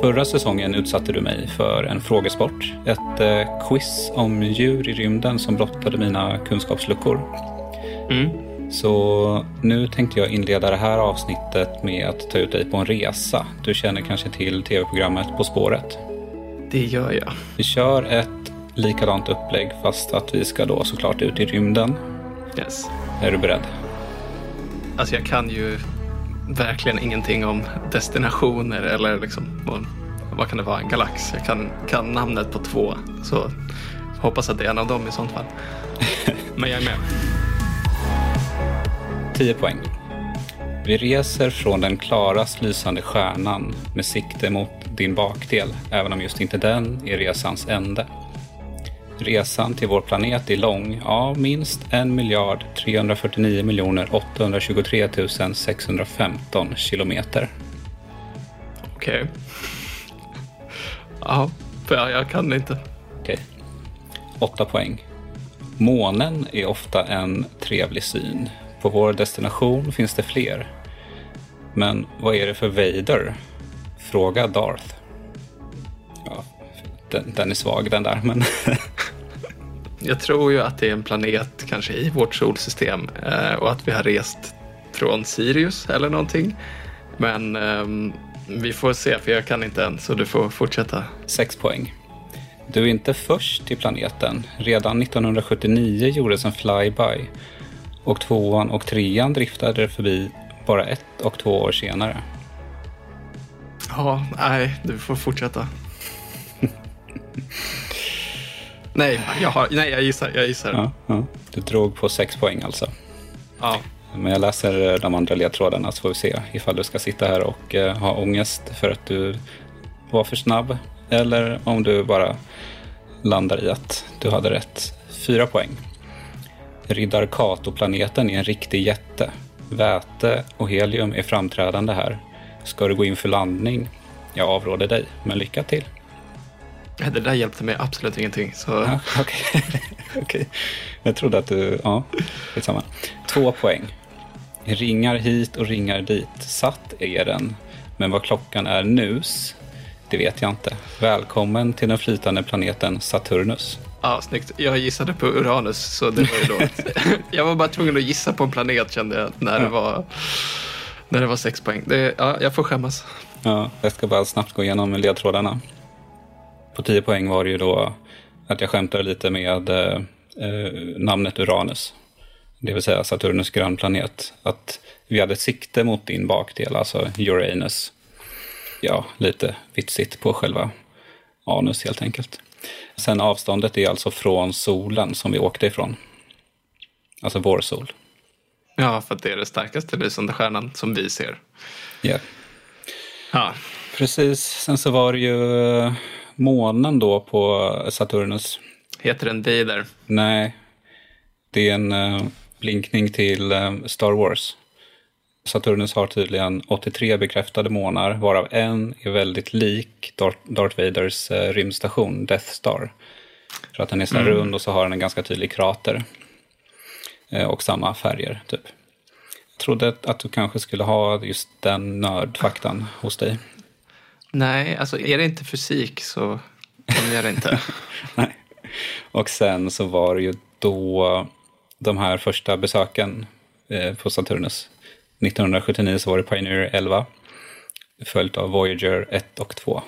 Förra säsongen utsatte du mig för en frågesport. Ett eh, quiz om djur i rymden som blottade mina kunskapsluckor. Mm. Så nu tänkte jag inleda det här avsnittet med att ta ut dig på en resa. Du känner kanske till tv-programmet På spåret? Det gör jag. Vi kör ett likadant upplägg fast att vi ska då såklart ut i rymden. Yes. Är du beredd? Alltså jag kan ju verkligen ingenting om destinationer eller liksom vad, vad kan det vara, en galax. Jag kan, kan namnet på två. Så hoppas att det är en av dem i sånt fall. Men jag är med. 10 poäng. Vi reser från den klarast lysande stjärnan med sikte mot din bakdel, även om just inte den är resans ände. Resan till vår planet är lång, ja minst 1 miljard 349 miljoner 823 615 kilometer. Okej. Ja, för jag, kan inte. Okej. 8 poäng. Månen är ofta en trevlig syn. På vår destination finns det fler. Men vad är det för Vader? Fråga Darth. Ja, den, den är svag den där, men Jag tror ju att det är en planet kanske i vårt solsystem eh, och att vi har rest från Sirius eller någonting. Men ehm, vi får se, för jag kan inte än, så du får fortsätta. 6 poäng. Du är inte först till planeten. Redan 1979 gjordes en flyby och tvåan och trean driftade förbi bara ett och två år senare. Ja, nej, du får fortsätta. nej, jag har, nej, jag gissar. Jag gissar. Ja, ja. Du drog på 6 poäng alltså. Ja. Men jag läser de andra ledtrådarna så får vi se ifall du ska sitta här och eh, ha ångest för att du var för snabb eller om du bara landar i att du hade rätt. Fyra poäng. Riddar Kato-planeten är en riktig jätte. Väte och helium är framträdande här. Ska du gå in för landning? Jag avråder dig, men lycka till. Det där hjälpte mig absolut ingenting. Så... Ja, Okej. Okej. Jag trodde att du... Ja, skitsamma. Två poäng. Ringar hit och ringar dit. Satt är den. Men vad klockan är nus, det vet jag inte. Välkommen till den flytande planeten Saturnus. Ja, snyggt. Jag gissade på Uranus, så det var ju då. jag var bara tvungen att gissa på en planet kände jag när det var, när det var sex poäng. Det, ja, jag får skämmas. Ja, jag ska bara snabbt gå igenom ledtrådarna. På 10 poäng var det ju då att jag skämtade lite med eh, eh, namnet Uranus. Det vill säga Saturnus grannplanet. Att vi hade sikte mot din bakdel, alltså Uranus. Ja, lite vitsigt på själva anus helt enkelt. Sen avståndet är alltså från solen som vi åkte ifrån. Alltså vår sol. Ja, för att det är den starkaste lysande stjärnan som vi ser. Yeah. Ja, Precis. Sen så var det ju eh, månen då på Saturnus. heter den Vader? Nej, det är en uh, blinkning till eh, Star Wars. Saturnus har tydligen 83 bekräftade månar, varav en är väldigt lik Darth, Vaders uh, rymdstation, Death Star. För att den är så här rund och så har den en ganska tydlig krater. Eh, och samma färger, typ. Jag trodde att du kanske skulle ha just den nördfaktan hos dig. Nej, alltså är det inte fysik så kan jag det inte. Nej. Och sen så var det ju då de här första besöken eh, på Saturnus. 1979 så var det Pioneer 11, följt av Voyager 1 och 2.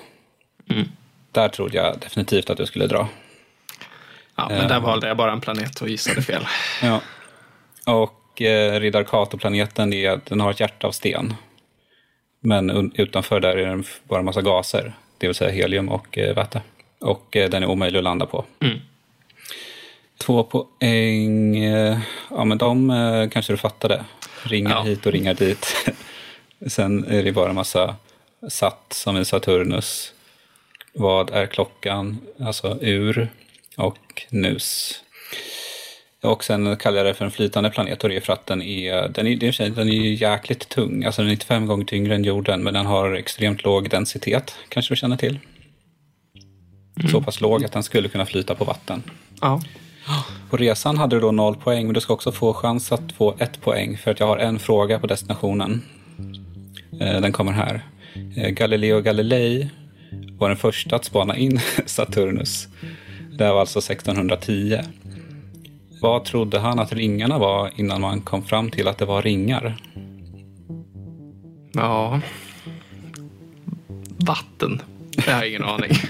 Där trodde jag definitivt att du skulle dra. Ja, men där valde jag bara en planet och gissade fel. Ja. Och eh, Riddarkato-planeten är, den har ett hjärta av sten. Men utanför där är det bara en massa gaser, det vill säga helium och eh, väte. Och eh, den är omöjlig att landa på. Två poäng, eh, ja men de kanske du fattade. Ringar Ja. hit och ringar dit. Sen är det bara en massa satt som i Saturnus. Vad är klockan? Alltså ur och nus. Och sen kallar jag det för en flytande planet och det är för att den är, den är, den är jäkligt tung. Alltså den är 95 gånger tyngre än jorden men den har extremt låg densitet. Kanske du känner till? Så pass låg att den skulle kunna flyta på vatten. Ja. På resan hade du då noll poäng, men du ska också få chans att få ett poäng för att jag har en fråga på destinationen. Eh, Den kommer här. Eh, Galileo Galilei var den första att spana in Saturnus. Det här var alltså 1610. Vad trodde han att ringarna var innan man kom fram till att det var ringar? ja. Vatten. Jag har ingen aning.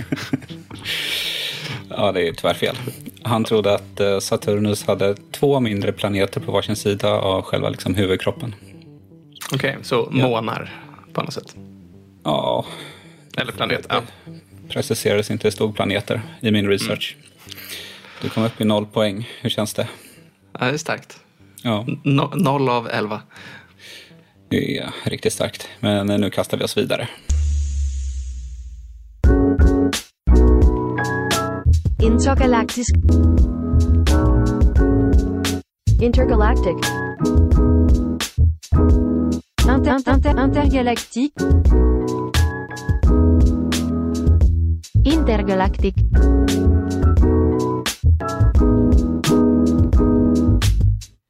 Ja, det är tyvärr fel. Han trodde att eh, Saturnus hade två mindre planeter på varsin sida av själva liksom huvudkroppen. Okej, så månar på något sätt. Ja, Eller planet. Ja. preciserades inte, det stod planeter i min research. Du kom upp i noll poäng. Hur känns det? ja, det är starkt. Ja, No, noll av elva. det är riktigt starkt. Men nu kastar vi oss vidare. Intergalactisk. Intergalactic. Inter, inter, intergalactique. Intergalactic.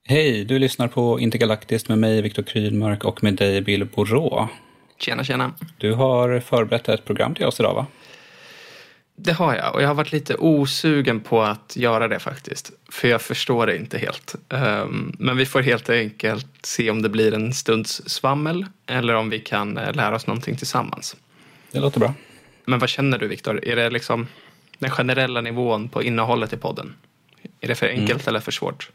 Hej, du lyssnar på Intergalaktiskt med mig, Viktor Krydmark, och med dig, Bill Borå. Tjena, tjena. Du har förberett ett program till oss idag, va? Det har jag och jag har varit lite osugen på att göra det faktiskt. För jag förstår det inte helt. Ehm, men vi får helt enkelt se om det blir en stunds svammel eller om vi kan eh, lära oss någonting tillsammans. Det låter bra. Men vad känner du Viktor? Är det liksom den generella nivån på innehållet i podden? Är det för enkelt eller för svårt?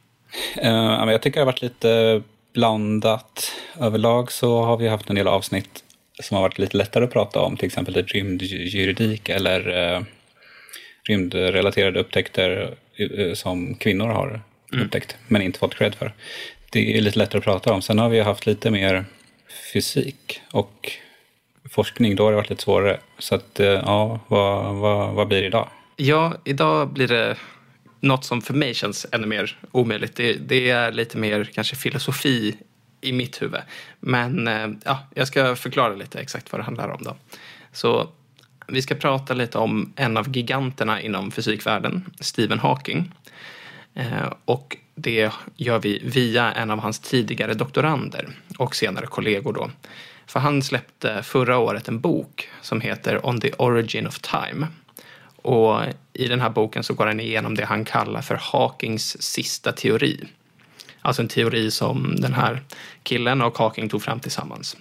Men jag tycker det har varit lite blandat. Överlag så har vi haft en del avsnitt som har varit lite lättare att prata om, till exempel rymdjuridik eller eh, rymdrelaterade upptäckter eh, som kvinnor har upptäckt, men inte fått cred för. Det är lite lättare att prata om. Sen har vi haft lite mer fysik och forskning, då har det varit lite svårare. Så att, eh, ja, vad, vad, vad blir det idag? Ja, idag blir det något som för mig känns ännu mer omöjligt. Det, det är lite mer kanske filosofi i mitt huvud. Men eh, ja, jag ska förklara lite exakt vad det handlar om då. Så vi ska prata lite om en av giganterna inom fysikvärlden, Stephen Hawking. Eh, och det gör vi via en av hans tidigare doktorander och senare kollegor då. För han släppte förra året en bok som heter On the Origin of Time. Och i den här boken så går han igenom det han kallar för Hawkings sista teori. Alltså en teori som den här killen och Hawking tog fram tillsammans.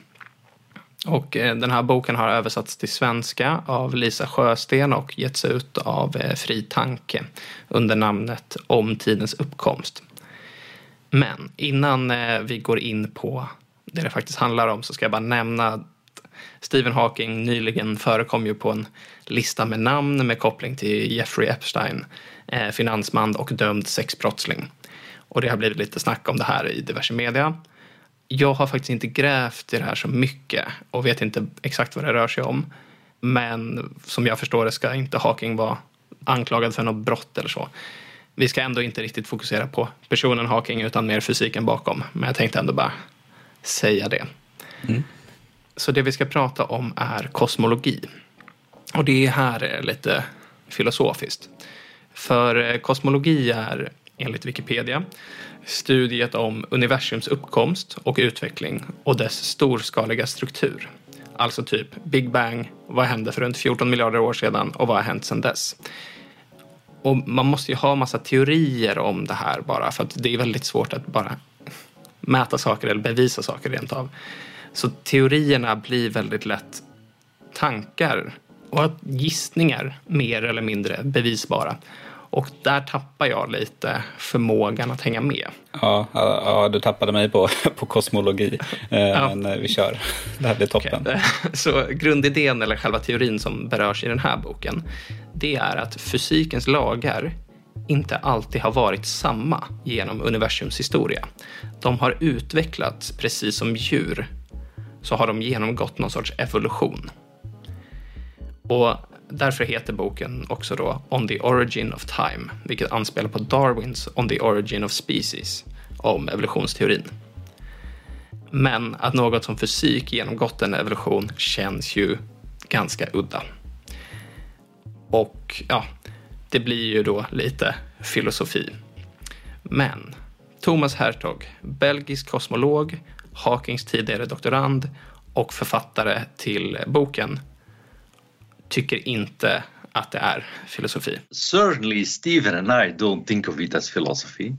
Och eh, den här boken har översatts till svenska av Lisa Sjösten och getts ut av eh, Fri Tanke under namnet Om tidens uppkomst. Men innan eh, vi går in på det det faktiskt handlar om så ska jag bara nämna att Stephen Hawking nyligen förekom ju på en lista med namn med koppling till Jeffrey Epstein, eh, finansman och dömd sexbrottsling. Och det har blivit lite snack om det här i diverse media. Jag har faktiskt inte grävt i det här så mycket och vet inte exakt vad det rör sig om. Men som jag förstår det ska inte Hawking vara anklagad för något brott eller så. Vi ska ändå inte riktigt fokusera på personen Hawking utan mer fysiken bakom. Men jag tänkte ändå bara säga det. Mm. Så det vi ska prata om är kosmologi. Och det här är lite filosofiskt. För eh, kosmologi är, enligt Wikipedia, studiet om universums uppkomst och utveckling och dess storskaliga struktur. Alltså typ Big Bang, vad hände för runt 14 miljarder år sedan och vad har hänt sedan dess? Och man måste ju ha massa teorier om det här bara för att det är väldigt svårt att bara mäta saker eller bevisa saker rent av. Så teorierna blir väldigt lätt tankar och gissningar mer eller mindre bevisbara. Och där tappar jag lite förmågan att hänga med. Ja, ja, ja du tappade mig på, på kosmologi. Eh, Ja. Men eh, vi kör. Det här blir toppen. Okej. Så grundidén eller själva teorin som berörs i den här boken det är att fysikens lagar inte alltid har varit samma genom universums historia. De har utvecklats precis som djur så har de genomgått någon sorts evolution. Och därför heter boken också då On the Origin of Time, vilket anspelar på Darwins On the Origin of Species om evolutionsteorin. Men att något som fysik genomgått en evolution känns ju ganska udda. Och ja, det blir ju då lite filosofi. Men Thomas Hertog, belgisk kosmolog, Hawkings tidigare doktorand och författare till boken, tycker inte att det är filosofi. certainly Stephen and I don't think of it as philosophy,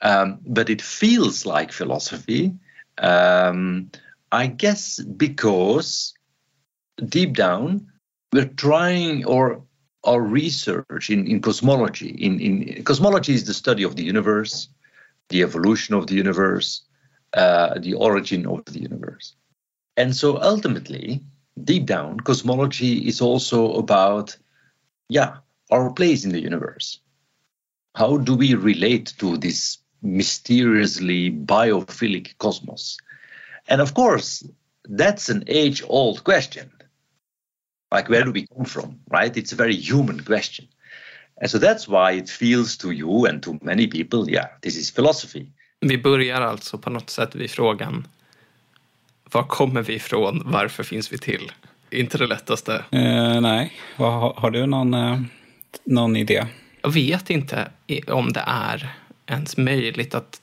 um, but it feels like philosophy. Um, I guess because deep down we're trying or our research in, in cosmology in, in cosmology is the study of the universe the evolution of the universe uh, the origin of the universe. And so ultimately deep down cosmology is also about yeah our place in the universe. How do we relate to this mysteriously biophilic cosmos? And of course that's an age old question like where do we come from right it's a very human question and so that's why it feels to you and to many people yeah this is philosophy Vi börjar alltså på något sätt vid frågan var kommer vi ifrån? Varför finns vi till? Inte det lättaste. Eh, nej, har, har du någon, eh, någon idé? Jag vet inte om det är ens möjligt att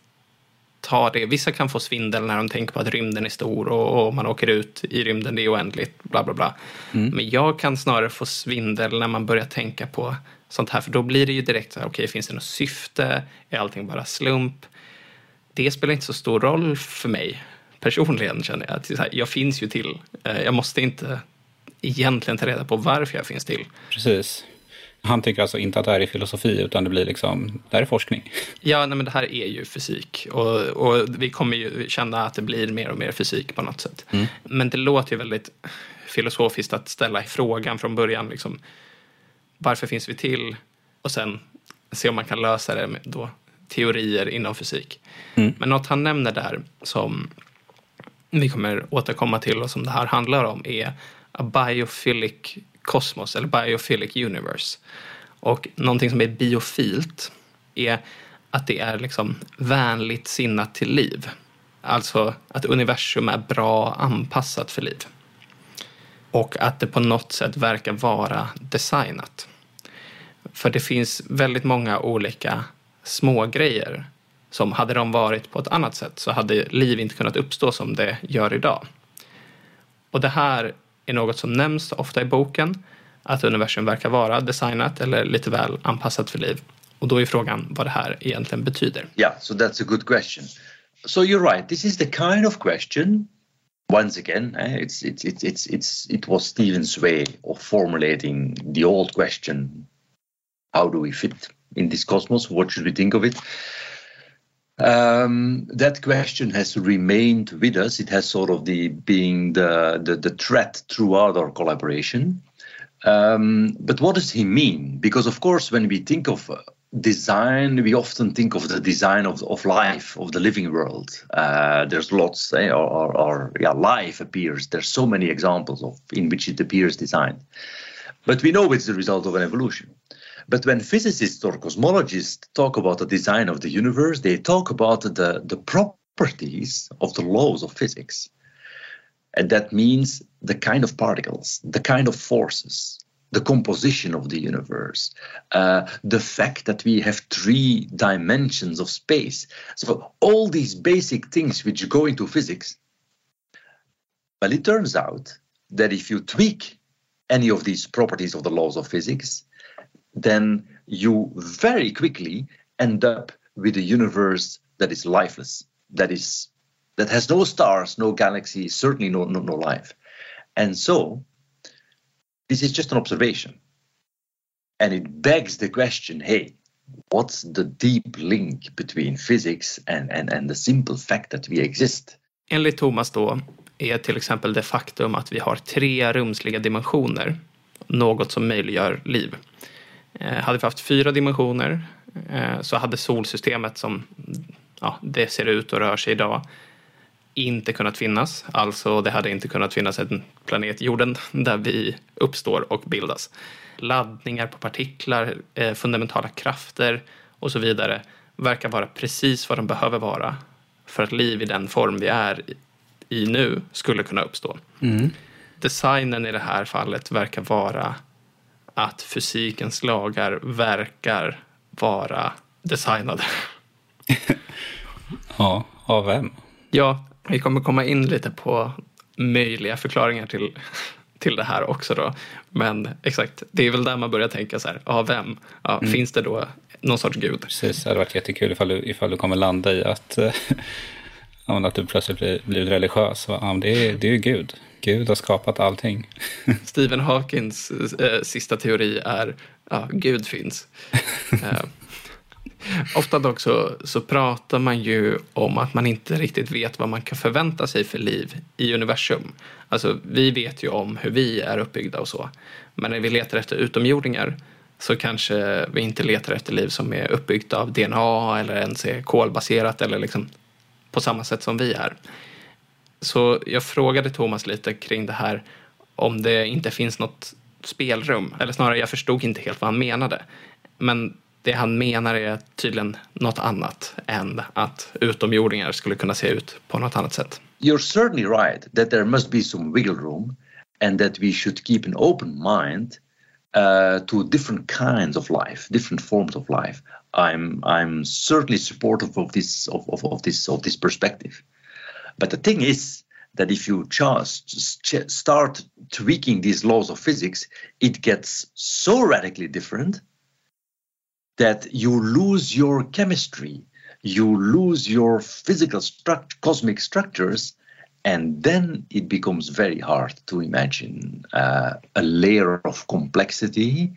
ta det. Vissa kan få svindel när de tänker på att rymden är stor och, och man åker ut i rymden, det är oändligt, bla bla bla. Men jag kan snarare få svindel när man börjar tänka på sånt här, för då blir det ju direkt så här, okej, finns det något syfte? Är allting bara slump? Det spelar inte så stor roll för mig personligen, känner jag. Att jag finns ju till. Eh, Jag måste inte egentligen ta reda på varför jag finns till. Precis. Han tycker alltså inte att det här är filosofi, utan det blir liksom, det här är forskning. Ja, nej, men det här är ju fysik och, och vi kommer ju känna att det blir mer och mer fysik på något sätt. Men det låter ju väldigt filosofiskt att ställa frågan från början. Liksom, varför finns vi till? Och sen se om man kan lösa det med då, teorier inom fysik. Men något han nämner där som vi kommer återkomma till och som det här handlar om är a biophilic kosmos eller biophilic universe. Och någonting som är biofilt är att det är liksom vänligt sinnat till liv. Alltså att universum är bra anpassat för liv. Och att det på något sätt verkar vara designat. För det finns väldigt många olika små grejer som hade de varit på ett annat sätt så hade liv inte kunnat uppstå som det gör idag. Och det här är något som nämns ofta i boken, att universum verkar vara designat eller lite väl anpassat för liv. Och då är frågan vad det här egentligen betyder. Yeah, so that's a good question. So you're right. This is the kind of question. Once again, eh, it's it's it's it's it's it was Stephen's way of formulating the old question: How do we fit in this cosmos? What should we think of it? Um, that question has remained with us. It has sort of the being the the, the thread throughout our collaboration. Um, but what does he mean? Because of course, when we think of uh, design, we often think of the design of, of life, of the living world. Uh, there's lots, eh, or, or, or, yeah, life appears. There's so many examples of in which it appears designed. But we know it's the result of an evolution. But when physicists or cosmologists talk about the design of the universe, they talk about the, the properties of the laws of physics. And that means the kind of particles, the kind of forces, the composition of the universe, uh, the fact that we have three dimensions of space. So, all these basic things which go into physics. Well, it turns out that if you tweak any of these properties of the laws of physics, then you very quickly end up with a universe that is lifeless, that is that has no stars, no galaxies, certainly no, no, no life. And so this is just an observation. And it begs the question, hey, what's the deep link between physics and, and, and the simple fact that we exist? Enligt Thomas då är till exempel det faktum att vi har tre rumsliga dimensioner något som möjliggör liv. Eh, hade vi haft fyra dimensioner eh, så hade solsystemet som ja, det ser ut och rör sig idag inte kunnat finnas. Alltså det hade inte kunnat finnas en planet, jorden, där vi uppstår och bildas. Laddningar på partiklar, eh, fundamentala krafter och så vidare verkar vara precis vad de behöver vara för att liv i den form vi är i nu skulle kunna uppstå. Mm. Designen i det här fallet verkar vara att fysikens lagar verkar vara designade. ja, av vem? Ja, vi kommer komma in lite på möjliga förklaringar till, till det här också då. Men exakt, det är väl där man börjar tänka så här, ja vem? Ja, mm. Finns det då någon sorts gud? Precis, det hade varit jättekul ifall du, ifall du kommer landa i att, äh, att du plötsligt blir, blir religiös. Ja, det, är, det är ju Gud. Gud har skapat allting. Stephen Hawkins äh, sista teori är, ja, Gud finns. äh, Ofta dock så, så pratar man ju om att man inte riktigt vet vad man kan förvänta sig för liv i universum. Alltså, vi vet ju om hur vi är uppbyggda och så. Men när vi letar efter utomjordingar så kanske vi inte letar efter liv som är uppbyggt av DNA eller ens är kolbaserat eller liksom på samma sätt som vi är. Så jag frågade Thomas lite kring det här om det inte finns något spelrum, eller snarare jag förstod inte helt vad han menade. Men det han menar är tydligen något annat än att utomjordingar skulle kunna se ut på något annat sätt. You're certainly right that there must be some wiggle room and that we should keep an open mind uh, to different kinds of life, different forms of life. I'm I'm certainly supportive of this of, of, of this of this perspective. But the thing is that if you just start tweaking these laws of physics, it gets so radically different that you lose your chemistry, you lose your physical struct- cosmic structures, and then it becomes very hard to imagine uh, a layer of complexity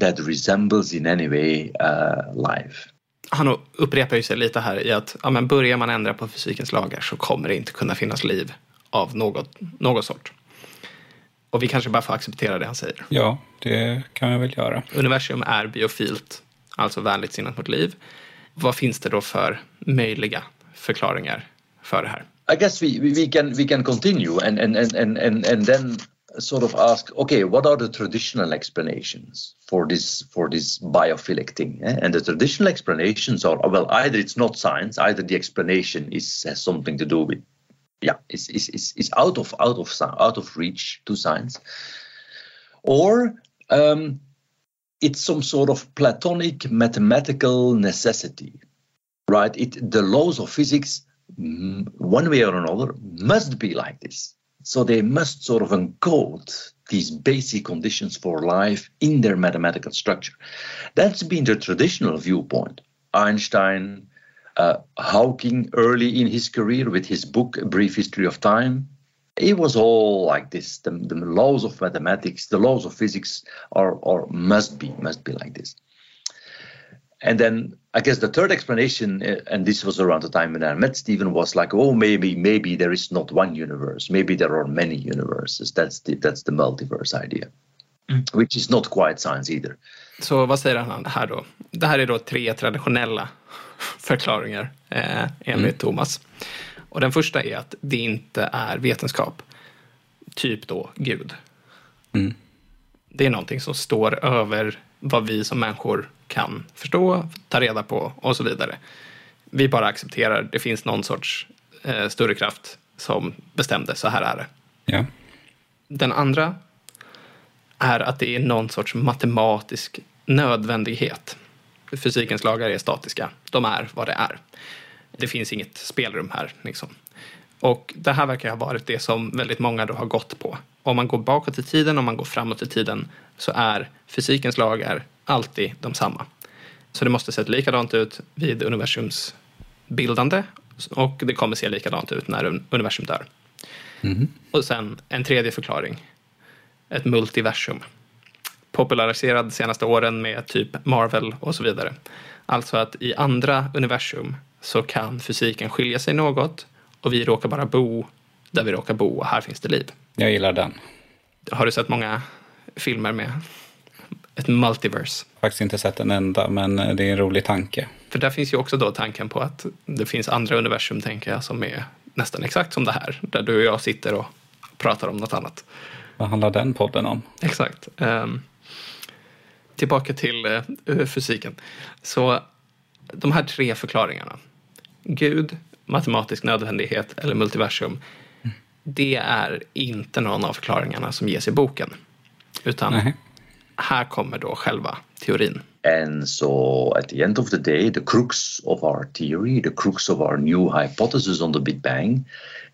that resembles in any way uh, life. Han upprepar ju sig lite här i att ja, men börjar man ändra på fysikens lagar så kommer det inte kunna finnas liv av något, något sort. Och vi kanske bara får acceptera det han säger. Ja, det kan vi väl göra. Universum är biofilt alltså vänligt sinnat mot liv. Vad finns det då för möjliga förklaringar för det här? I guess we, we can we can continue and and and and and then sort of ask okay what are the traditional explanations for this for this biophilic thing eh? and the traditional explanations are well either it's not science either the explanation is has something to do with yeah is is is, is out of out of out of reach to science or um, it's some sort of platonic mathematical necessity, right? It, the laws of physics, mm, one way or another, must be like this. So they must sort of encode these basic conditions for life in their mathematical structure. That's been the traditional viewpoint. Einstein, uh, Hawking early in his career with his book A Brief History of Time, it was all like this. The, the laws of mathematics, the laws of physics are or must be must be like this. And then I guess the third explanation, uh, and this was around the time when I met Stephen, was like, oh, maybe maybe there is not one universe, maybe there are many universes. That's the that's the multiverse idea, mm. which is not quite science either. Så vad säger han här då? Det här är då tre traditionella förklaringar eh, enligt Thomas. Och den första är att det inte är vetenskap. Typ då Gud. Mm. Det är någonting som står över vad vi som människor kan förstå, ta reda på och så vidare. Vi bara accepterar, det finns någon sorts eh, större kraft som bestämde, så här är det. Ja. Den andra är att det är någon sorts matematisk nödvändighet. Fysikens lagar är statiska. De är vad det är. Det finns inget spelrum här. Liksom. Och det här verkar ha varit det som väldigt många då har gått på. Om man går bakåt i tiden, om man går framåt i tiden, så är fysikens lagar alltid de samma. Så det måste sett likadant ut vid universums bildande och det kommer se likadant ut när universum dör. Och sen en tredje förklaring. Ett multiversum. Populariserad de senaste åren med typ Marvel och så vidare. Alltså att i andra universum så kan fysiken skilja sig något och vi råkar bara bo där vi råkar bo och här finns det liv. Jag gillar den. Har du sett många filmer med ett multiverse? Faktiskt inte sett en enda, men det är en rolig tanke. För där finns ju också då tanken på att det finns andra universum, tänker jag, som är nästan exakt som det här. Där du och jag sitter och pratar om något annat. Vad handlar den podden om? Exakt. Ehm, tillbaka till eh, fysiken. Så de här tre förklaringarna. Gud, matematisk nödvändighet eller multiversum. Det är inte någon av förklaringarna som ges i boken. Utan Nej. Här kommer då själva teorin. And so, at the end of the day, the crux of our theory, the crux of our new hypothesis on the Big Bang,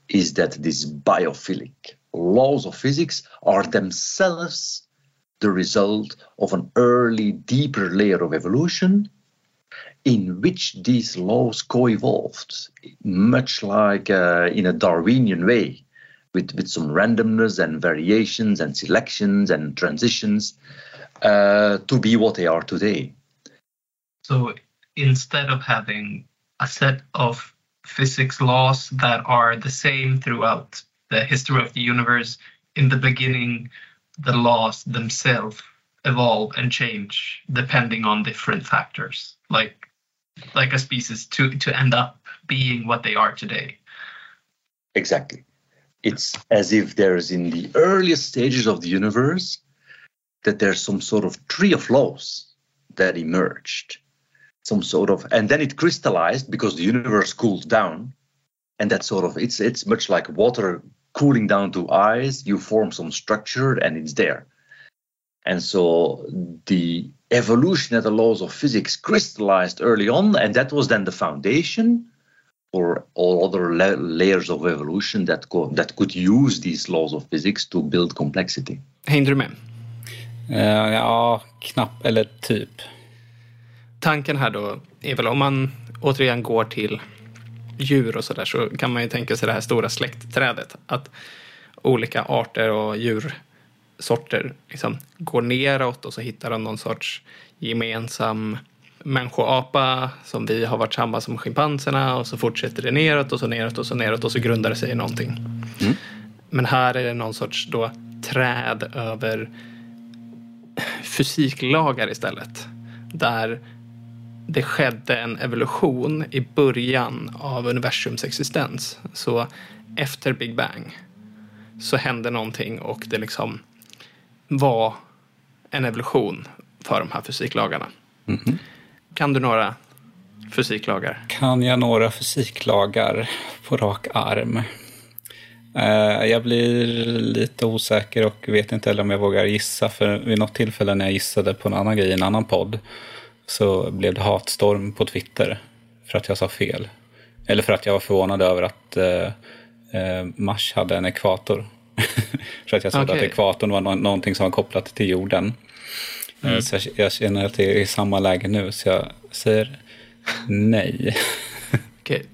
is that these biophilic laws of physics are themselves the result of an early, deeper layer of evolution in which these laws co evolved, much like uh, in a Darwinian way, with, with some randomness and variations and selections and transitions uh, to be what they are today. So instead of having a set of physics laws that are the same throughout the history of the universe, in the beginning, the laws themselves evolve and change depending on different factors, like like a species to to end up being what they are today. Exactly. It's as if there's in the earliest stages of the universe that there's some sort of tree of laws that emerged. Some sort of and then it crystallized because the universe cooled down. And that sort of it's it's much like water cooling down to ice, you form some structure and it's there. And so the evolution of the laws of physics crystallized early on, and that was then the foundation for all other la- layers of evolution that, co- that could use these laws of physics to build complexity. Hängde? Eh, ja, knapp eller typ. Tanken här då är väl om man återigen går till djur och sådär så kan man ju tänka sig det här stora släktträdet. Att olika arter och djursorter liksom går neråt och så hittar de någon sorts gemensam människoapa som vi har varit samma som schimpanserna och så fortsätter det neråt och så neråt och så neråt och så grundar det sig i någonting. Men här är det någon sorts då träd över fysiklagar istället. Där det skedde en evolution i början av universums existens. Så efter Big Bang så hände någonting och det liksom var en evolution för de här fysiklagarna. Kan du några fysiklagar? Kan jag några fysiklagar på rak arm? Eh, Jag blir lite osäker och vet inte heller om jag vågar gissa. För vid något tillfälle när jag gissade på en annan grej i en annan podd så blev det hatstorm på Twitter för att jag sa fel. Eller för att jag var förvånad över att eh, eh, Mars hade en ekvator. för att jag trodde Okej. att ekvatorn var nå- någonting som var kopplat till jorden. Eh, Så jag, jag känner att det är i samma läge nu, så jag säger nej. Okej.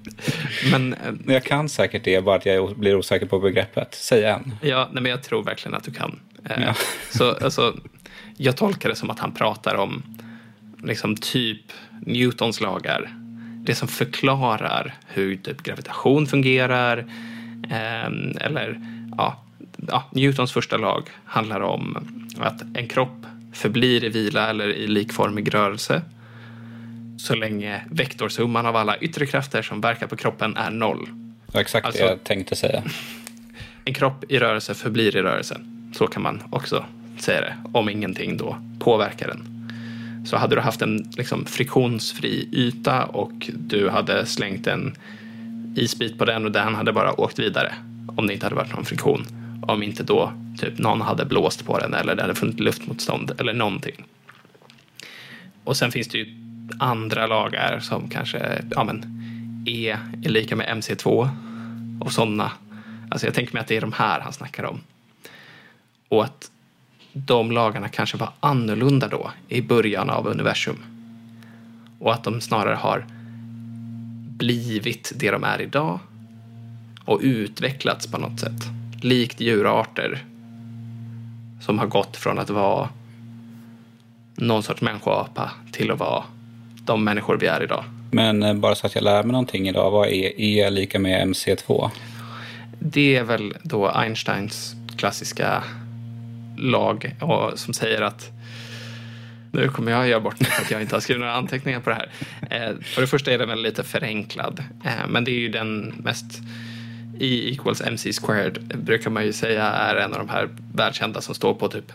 Men jag kan säkert det, bara att jag blir osäker på begreppet. Säg en. Ja, nej, men jag tror verkligen att du kan. Eh, Ja. Så, alltså, jag tolkar det som att han pratar om liksom, typ Newtons lagar. Det som förklarar hur typ, gravitation fungerar. Eh, eller ja, ja, Newtons första lag handlar om att en kropp förblir i vila eller i likformig rörelse så länge vektorsumman av alla yttre krafter som verkar på kroppen är noll. Var exakt Alltså- det jag tänkte säga. En kropp i rörelse förblir i rörelse. Så kan man också säga det. Om ingenting då påverkar den. Så hade du haft en liksom, friktionsfri yta och du hade slängt en isbit på den och den hade bara åkt vidare. Om det inte hade varit någon friktion. Om inte då typ någon hade blåst på den eller det hade funnits luftmotstånd eller någonting. Och sen finns det ju andra lagar som kanske, ja men E är lika med MC2 och sådana. Alltså jag tänker mig att det är de här han snackar om. Och att de lagarna kanske var annorlunda då i början av universum. Och att de snarare har blivit det de är idag och utvecklats på något sätt. Likt djurarter som har gått från att vara någon sorts människoapa till att vara de människor vi är idag. Men eh, bara så att jag lär mig någonting idag. Vad är E lika med MC2? Det är väl då Einsteins klassiska lag som säger att nu kommer jag göra bort mig för att jag inte har skrivit några anteckningar på det här. Eh, för det första är den väl lite förenklad, eh, men det är ju den mest E equals MC squared brukar man ju säga är en av de här världskända som står på typ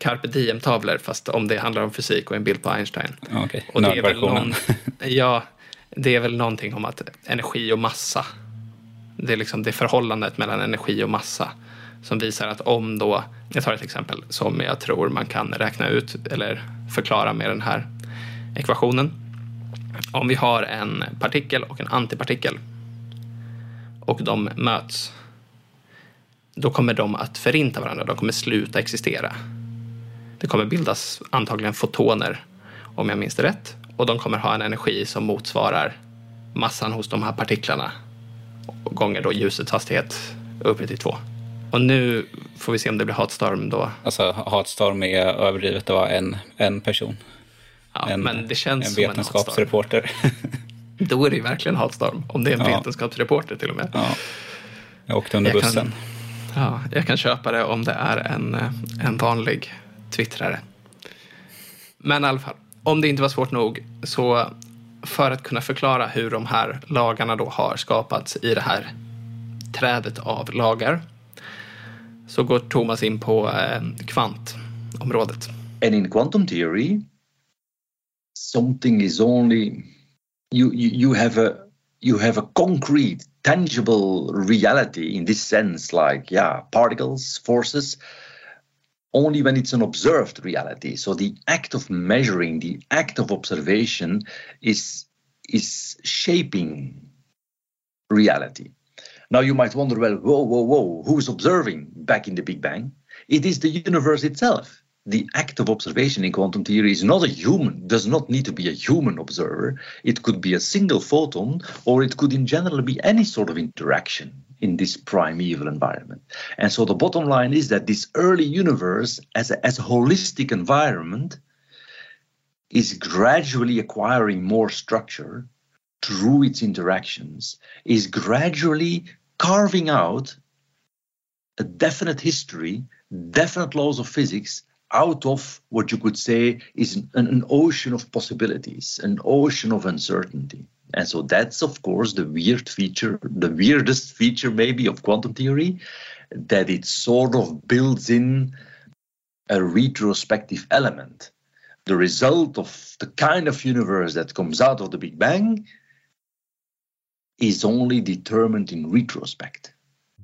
carpe diem-tavlor fast om det handlar om fysik och en bild på Einstein. Okej, Och det är, väl nördversionen. någon, ja, det är väl någonting om att energi och massa. Det är liksom det förhållandet mellan energi och massa som visar att om då, jag tar ett exempel som jag tror man kan räkna ut eller förklara med den här ekvationen. Om vi har en partikel och en antipartikel och de möts, då kommer de att förinta varandra, de kommer sluta existera. Det kommer bildas antagligen fotoner, om jag minns det rätt. Och de kommer ha en energi som motsvarar massan hos de här partiklarna gånger då ljusets hastighet uppe till två. Och nu får vi se om det blir hatstorm då. Alltså hatstorm är överdrivet. Det var en, en person. Ja, en, men det känns en som en vetenskapsreporter. Då är det ju verkligen hatstorm. Om det är en Ja. vetenskapsreporter till och med. ja. Jag åkte under Jag kan- bussen. Ja, jag kan köpa det om det är en, en vanlig twittrare. Men i alla fall, om det inte var svårt nog så för att kunna förklara hur de här lagarna då har skapats i det här trädet av lagar så går Thomas in på eh, kvantområdet. And in quantum theory, something is only you, you you have a you have a concrete, tangible reality in this sense, like yeah, particles, forces, only when it's an observed reality. So the act of measuring, the act of observation is is shaping reality. Now you might wonder, well, whoa, whoa, whoa, who's observing back in the Big Bang? It is the universe itself. The act of observation in quantum theory is not a human, does not need to be a human observer. It could be a single photon, or it could in general be any sort of interaction in this primeval environment. And so the bottom line is that this early universe, as a, as a holistic environment, is gradually acquiring more structure through its interactions, is gradually carving out a definite history, definite laws of physics out of what you could say is an, an ocean of possibilities, an ocean of uncertainty. And so that's, of course, the weird feature, the weirdest feature maybe of quantum theory, that it sort of builds in a retrospective element. The result of the kind of universe that comes out of the Big Bang is only determined in retrospect.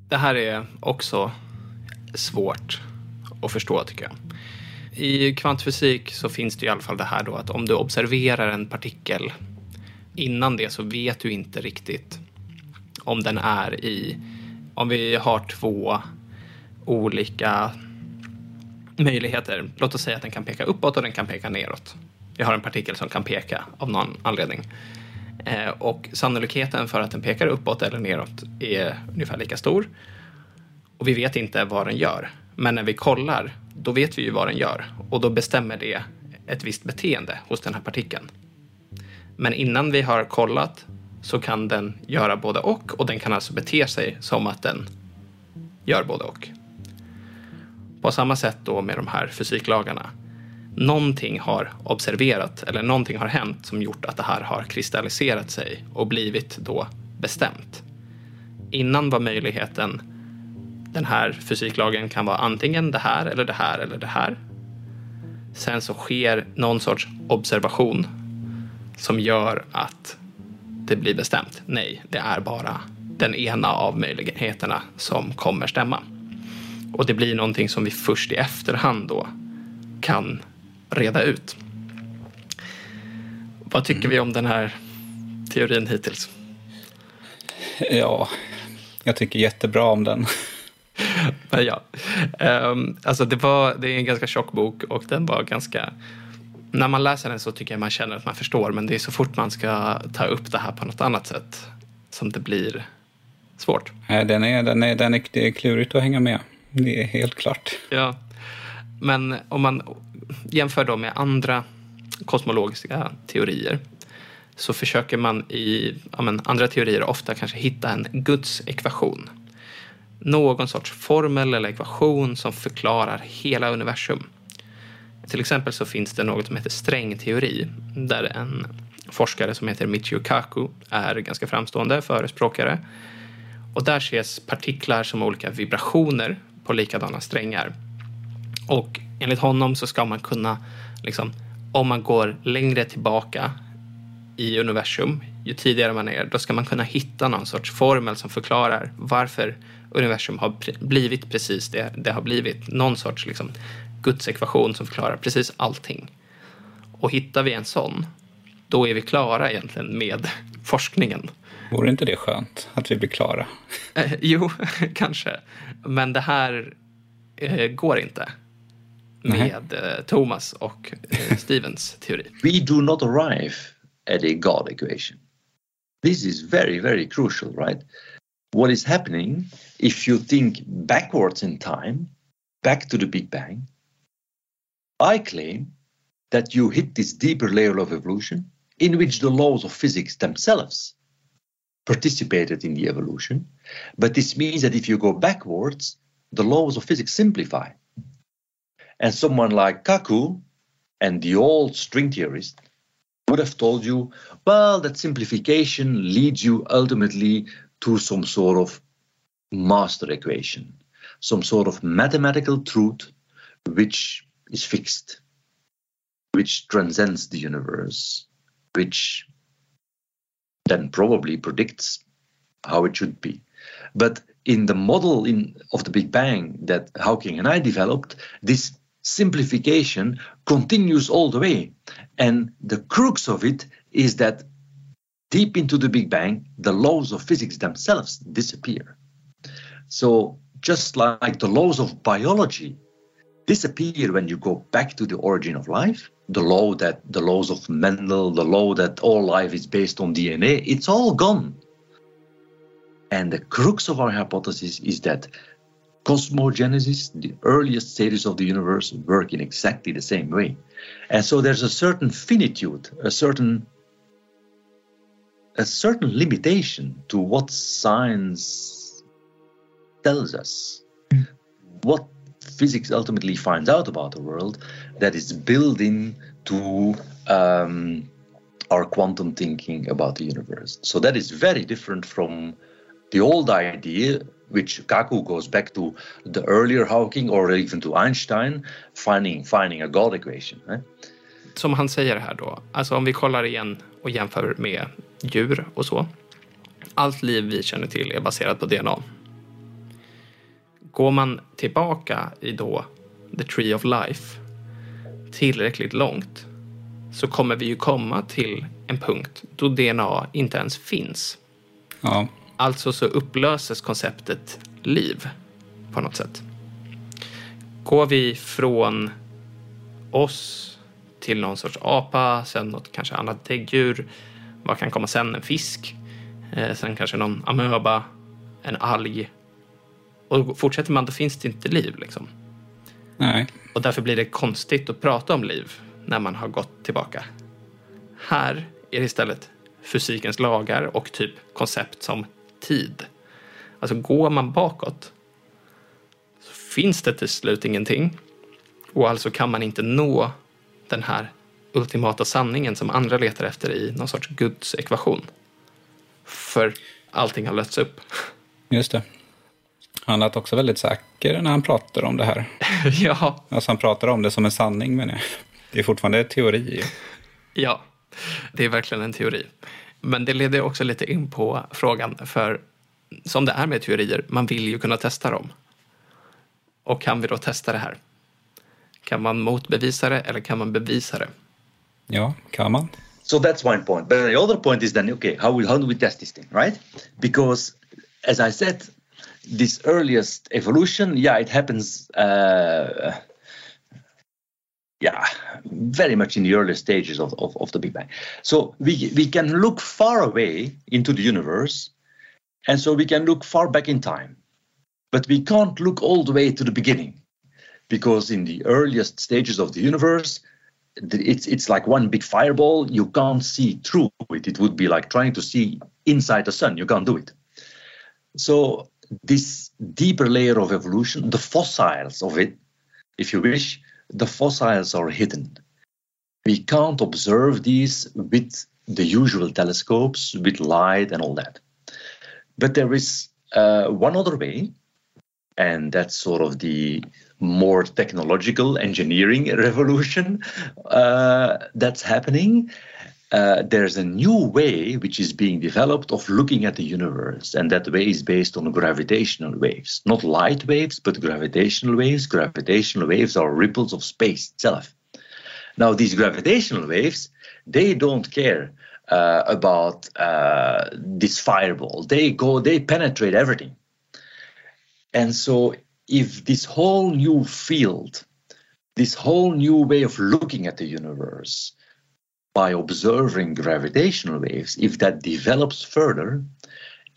Det här är också svårt att förstå tycker jag. I kvantfysik så finns det i alla fall det här då att om du observerar en partikel innan det så vet du inte riktigt om den är i, om vi har två olika möjligheter. Låt oss säga att den kan peka uppåt och den kan peka neråt. Vi har en partikel som kan peka av någon anledning. Eh, och sannolikheten för att den pekar uppåt eller neråt är ungefär lika stor. Och vi vet inte vad den gör. Men när vi kollar, då vet vi ju vad den gör. Och då bestämmer det ett visst beteende hos den här partikeln. Men innan vi har kollat så kan den göra både och. Och den kan alltså bete sig som att den gör både och. På samma sätt då med de här fysiklagarna. någonting har observerat eller någonting har hänt som gjort att det här har kristalliserat sig och blivit då bestämt. Innan var möjligheten den här fysiklagen kan vara antingen det här eller det här eller det här. Sen så sker någon sorts observation som gör att det blir bestämt. Nej, det är bara den ena av möjligheterna som kommer stämma. Och det blir någonting som vi först i efterhand då kan reda ut. Vad tycker mm. vi om den här teorin hittills? Ja, jag tycker jättebra om den. Men ja, um, alltså det, var, det är en ganska tjock bok och den var ganska när man läser den så tycker jag man känner att man förstår men det är så fort man ska ta upp det här på något annat sätt som det blir svårt. Den är, den är, den är, det är klurigt att hänga med. Det är helt klart. Ja. Men om man jämför då med andra kosmologiska teorier så försöker man i ja men, andra teorier ofta kanske hitta en Guds ekvation. Någon sorts formel eller ekvation som förklarar hela universum. Till exempel så finns det något som heter strängteori där en forskare som heter Michio Kaku är ganska framstående förespråkare. Och där ses partiklar som olika vibrationer på likadana strängar. Och enligt honom så ska man kunna, liksom, om man går längre tillbaka i universum, ju tidigare man är, då ska man kunna hitta någon sorts formel som förklarar varför universum har blivit precis det det har blivit. Någon sorts liksom, Guds ekvation som förklarar precis allting. Och hittar vi en sån, då är vi klara egentligen med forskningen. Vore inte det skönt att vi blir klara? Eh, jo, kanske. Men det här eh, går inte med eh, Thomas och eh, Stevens teori. We do not arrive at a God equation. This is very, very crucial, right? What is happening if you think backwards in time, back to the Big Bang? I claim that you hit this deeper layer of evolution in which the laws of physics themselves participated in the evolution. But this means that if you go backwards, the laws of physics simplify. And someone like Kaku and the old string theorist would have told you, well, that simplification leads you ultimately to some sort of master equation, some sort of mathematical truth which is fixed, which transcends the universe, which then probably predicts how it should be. But in the model in, of the Big Bang that Hawking and I developed, this simplification continues all the way. And the crux of it is that deep into the Big Bang, the laws of physics themselves disappear. So, just like the laws of biology disappear when you go back to the origin of life. The law that the laws of Mendel, the law that all life is based on DNA, it's all gone. And the crux of our hypothesis is that cosmogenesis, the earliest stages of the universe, work in exactly the same way. And so there's a certain finitude, a certain a certain limitation to what science tells us. What physics ultimately finds out about the world that is built into um, our quantum thinking about the universe. So that is very different from the old idea, which Kaku goes back to the earlier Hawking or even to Einstein, finding, finding a God equation. Eh? Som han säger här då, alltså om vi kollar igen och jämför med djur och så. Allt liv vi känner till är baserat på DNA. Går man tillbaka i då The Tree of Life tillräckligt långt så kommer vi ju komma till en punkt då DNA inte ens finns. Ja. Alltså så upplöses konceptet liv på något sätt. Går vi från oss till någon sorts apa, sen något kanske annat däggdjur. Vad kan komma sen? En fisk. Eh, sen kanske någon amöba, en alg och fortsätter man då finns det inte liv. Liksom. Nej. Och därför blir det konstigt att prata om liv när man har gått tillbaka. Här är det istället fysikens lagar och typ koncept som tid. Alltså går man bakåt så finns det till slut ingenting. Och alltså kan man inte nå den här ultimata sanningen som andra letar efter i någon sorts Guds ekvation. För allting har lösts upp. Just det. Han lät också väldigt säker när han pratade om det här. ja. Alltså han pratar om det som en sanning menar jag. Det är fortfarande teori. Ja, det är verkligen en teori. Men det leder också lite in på frågan, för som det är med teorier, man vill ju kunna testa dem. Och kan vi då testa det här? Kan man motbevisa det eller kan man bevisa det? Ja, kan man. So that's one point. But the other point is then, okay, how, we, how do we test this thing, right? Because as I said, this earliest evolution, yeah, it happens, uh, yeah, very much in the early stages of, of, of the Big Bang. So we, we can look far away into the universe, and so we can look far back in time. But we can't look all the way to the beginning, because in the earliest stages of the universe, it's it's like one big fireball. You can't see through it. It would be like trying to see inside the sun. You can't do it. So this deeper layer of evolution, the fossils of it, if you wish, the fossils are hidden. We can't observe these with the usual telescopes, with light and all that. But there is uh, one other way, and that's sort of the more technological engineering revolution uh, that's happening. Uh, there's a new way which is being developed of looking at the universe, and that way is based on gravitational waves, not light waves, but gravitational waves. Gravitational waves are ripples of space itself. Now, these gravitational waves, they don't care uh, about uh, this fireball. They go, they penetrate everything. And so, if this whole new field, this whole new way of looking at the universe, by observing gravitational waves, if that develops further,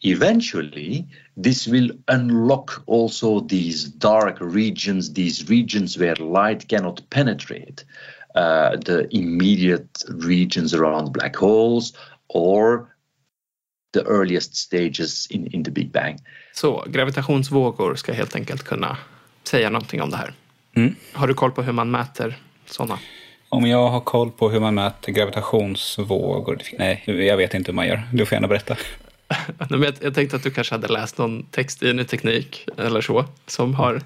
eventually this will unlock also these dark regions, these regions where light cannot penetrate, uh, the immediate regions around black holes or the earliest stages in, in the Big Bang. Så gravitationsvågor ska helt enkelt kunna säga någonting om det här. Mm. Har du koll på hur man mäter sådana? Om jag har koll på hur man mäter gravitationsvågor? Nej, jag vet inte hur man gör. Du får gärna berätta. jag tänkte att du kanske hade läst någon text i Ny Teknik eller så som har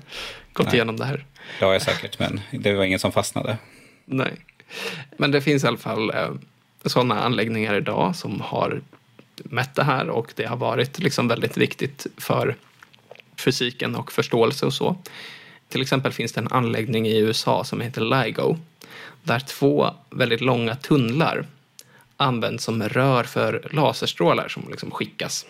gått Nej. igenom det här. Det har jag säkert, men det var ingen som fastnade. Nej, men det finns i alla fall eh, sådana anläggningar idag som har mätt det här och det har varit liksom väldigt viktigt för fysiken och förståelse och så. Till exempel finns det en anläggning i USA som heter LIGO där två väldigt långa tunnlar används som rör för laserstrålar som liksom skickas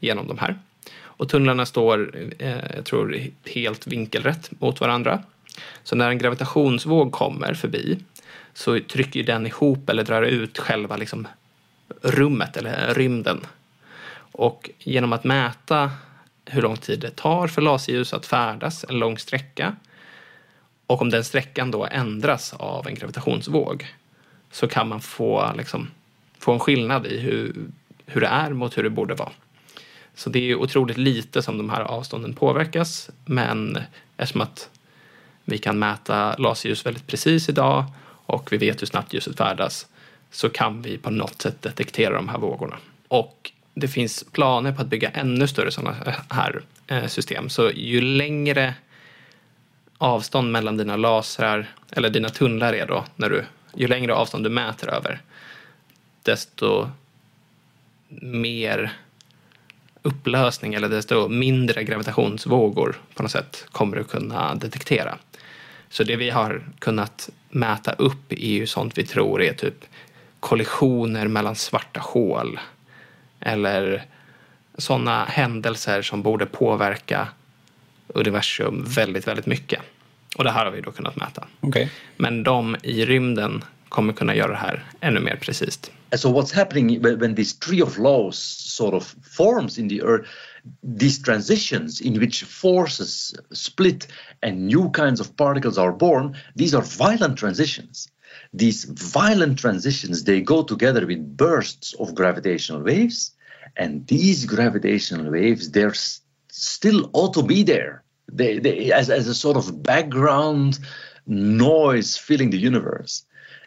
genom de här. Och tunnlarna står, eh, jag tror, helt vinkelrätt mot varandra. Så när en gravitationsvåg kommer förbi så trycker den ihop eller drar ut själva liksom rummet eller rymden. Och genom att mäta hur lång tid det tar för laserljus att färdas en lång sträcka och om den sträckan då ändras av en gravitationsvåg så kan man få, liksom, få en skillnad i hur, hur det är mot hur det borde vara. Så det är otroligt lite som de här avstånden påverkas men eftersom att vi kan mäta laserljus väldigt precis idag och vi vet hur snabbt ljuset färdas så kan vi på något sätt detektera de här vågorna. Och det finns planer på att bygga ännu större sådana här eh, system. Så ju längre avstånd mellan dina lasrar, eller dina tunnlar är då, när du, ju längre avstånd du mäter över, desto mer upplösning eller desto mindre gravitationsvågor på något sätt kommer du kunna detektera. Så det vi har kunnat mäta upp är ju sånt vi tror är typ kollisioner mellan svarta hål eller sådana händelser som borde påverka universum väldigt, väldigt mycket. Och det här har vi då kunnat mäta. Okay. Men de i rymden kommer kunna göra det här ännu mer precis. So what's happening when this tree of laws sort of forms in the earth, these transitions in which forces split and new kinds of particles are born, these are violent transitions. These violent transitions, they go together with bursts of gravitational waves, and these gravitational waves, they're still ought to be there they, they, as, as a sort of background noise filling the universe.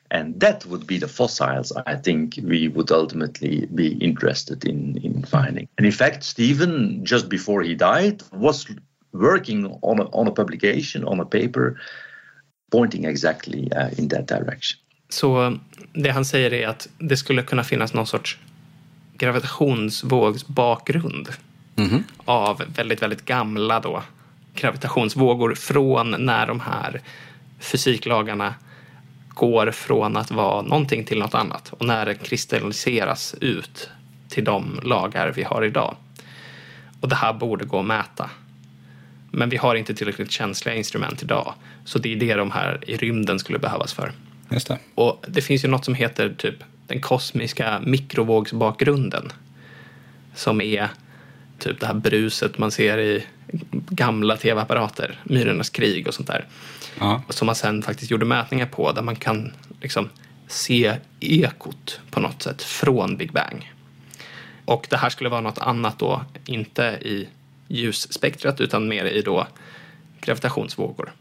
And that would be the fossils I think we would ultimately be interested in, in finding. And in fact, Stephen, just before he died, was working on a, on a publication, on a paper, pointing exactly uh, in that direction. Så det han säger är att det skulle kunna finnas någon sorts gravitationsvågsbakgrund Mhm. av väldigt, väldigt gamla då gravitationsvågor från när de här fysiklagarna går från att vara någonting till något annat och när det kristalliseras ut till de lagar vi har idag. Och det här borde gå att mäta. Men vi har inte tillräckligt känsliga instrument idag. Så det är det de här i rymden skulle behövas för. Just det. Och det finns ju något som heter typ den kosmiska mikrovågsbakgrunden. Som är typ det här bruset man ser i gamla tv-apparater, Myrornas krig och sånt där. Ja. Som man sen faktiskt gjorde mätningar på där man kan liksom se ekot på något sätt från Big Bang. Och det här skulle vara något annat då, inte i ljusspektrat utan mer i då gravitationsvågor.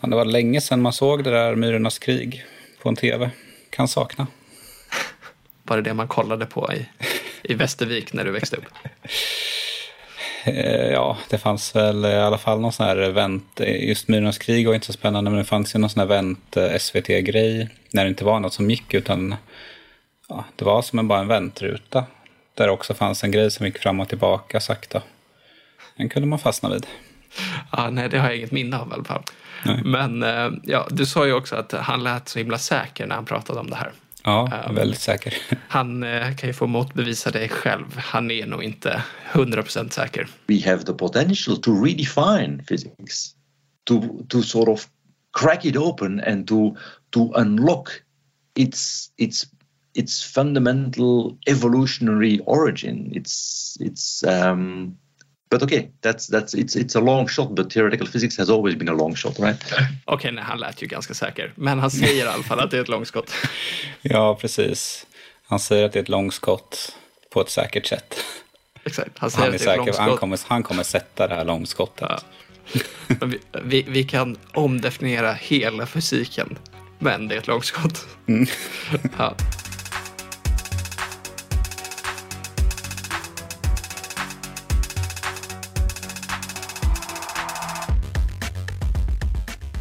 Fan, det var länge sedan man såg det där Myrornas krig på en tv. Kan sakna. Var det det man kollade på i, i Västervik när du växte upp? Eh, Ja, det fanns väl i alla fall någon sån här event. Just Myrornas krig var inte så spännande, men det fanns ju någon sån här event eh, SVT-grej. När det inte var något som gick, utan ja, det var som en, bara en väntruta. Där också fanns en grej som gick fram och tillbaka sakta. Den kunde man fastna vid. Ja, nej, det har jag inget minne av i alla fall. Men eh, ja, du sa ju också att han lät så himla säker när han pratade om det här. Ja, Um, väldigt säker. Han eh, kan ju få motbevisa det själv. Han är nog inte 100% säker. we have the potential to redefine physics, to to sort of crack it open and to to unlock its its its fundamental evolutionary origin. It's it's um, but okay, that's that's it's it's a long shot. But theoretical physics has always been a long shot, right? Okej, nej, han lät ju ganska säker. Men han säger i alla fall att det är ett långskott. Ja, precis. Han säger att det är ett långskott på ett säkert sätt. Exakt, han säger Han är att det är ett säker, han långskott. kommer, han kommer sätta det här långskottet. Ja. Vi, vi, vi kan omdefiniera hela fysiken. Men det är ett långskott. Ja.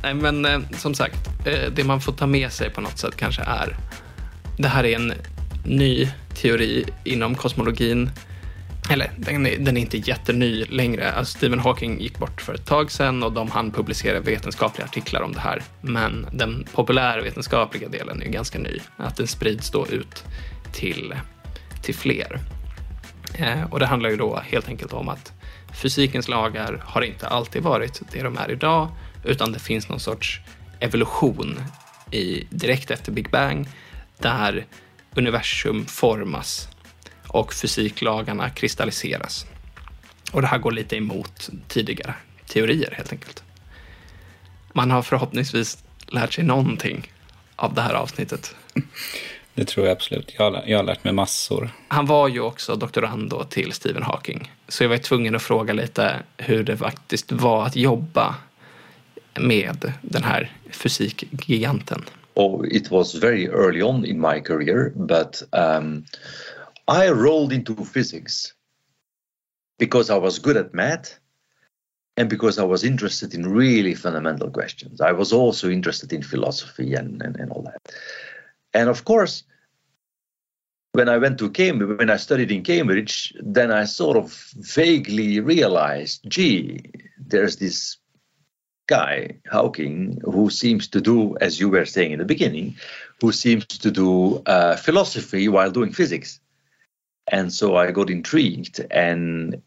Nej, men eh, som sagt, eh, det man får ta med sig på något sätt kanske är det här är en ny teori inom kosmologin. Eller den är, den är inte jätteny längre. Alltså, Stephen Hawking gick bort för ett tag sedan och de hann publicera vetenskapliga artiklar om det här. Men den populärvetenskapliga delen är ganska ny. Att den sprids då ut till, till fler. Eh, och det handlar ju då helt enkelt om att fysikens lagar har inte alltid varit det de är idag, utan det finns någon sorts evolution i, direkt efter Big Bang, där universum formas och fysiklagarna kristalliseras. Och det här går lite emot tidigare teorier helt enkelt. Man har förhoppningsvis lärt sig någonting av det här avsnittet. Det tror jag absolut. Jag har, jag har lärt mig massor. Han var ju också doktorand då till Stephen Hawking. Så jag var tvungen att fråga lite hur det faktiskt var att jobba med den här fysikgiganten. Oh, it was very early on in my career, but um, I rolled into physics because I was good at math and because I was interested in really fundamental questions. I was also interested in philosophy and, and, and all that. And of course, when I went to Cambridge, when I studied in Cambridge, then I sort of vaguely realized, gee, there's this guy, Hawking, who seems to do, as you were saying in the beginning, who seems to do uh, philosophy while doing physics. And so I got intrigued, and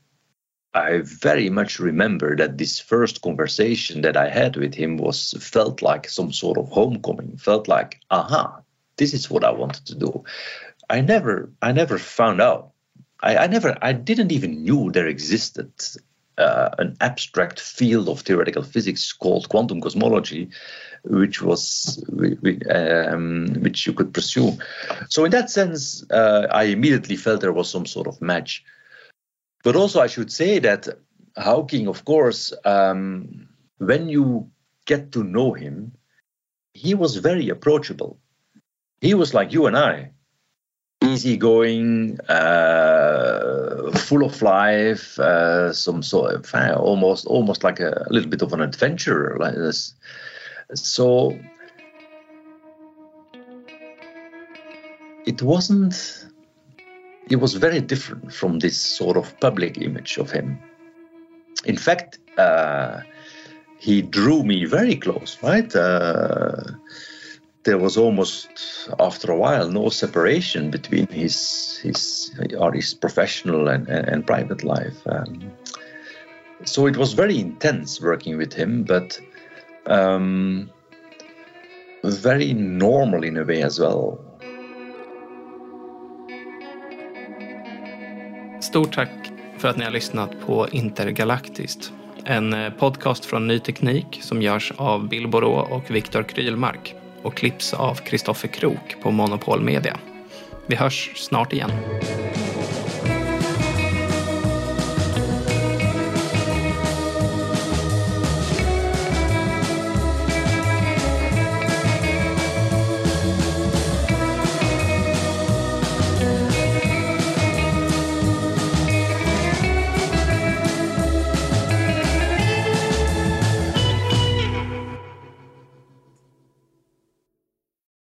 I very much remember that this first conversation that I had with him was felt like some sort of homecoming. Felt like, aha, this is what I wanted to do. I never, I never found out. I, I never, I didn't even knew there existed uh, an abstract field of theoretical physics called quantum cosmology, which was um, which you could pursue. So in that sense, uh, I immediately felt there was some sort of match. But also, I should say that Hawking, of course, um, when you get to know him, he was very approachable. He was like you and I, easygoing, uh, full of life, uh, some sort of uh, almost almost like a, a little bit of an adventurer like this. So it wasn't. It was very different from this sort of public image of him. In fact, uh, he drew me very close, right? There was almost after a while no separation between his his or his professional and, and, and private life. Um, so it was very intense working with him, but um, very normal in a way as well. Stort tack för att ni har lyssnat på Intergalaktiskt. En eh, podcast från Ny Teknik som görs av Bill Borå och Viktor Krylmark och klipps av Kristoffer Krok på Monopol Media. Vi hörs snart igen.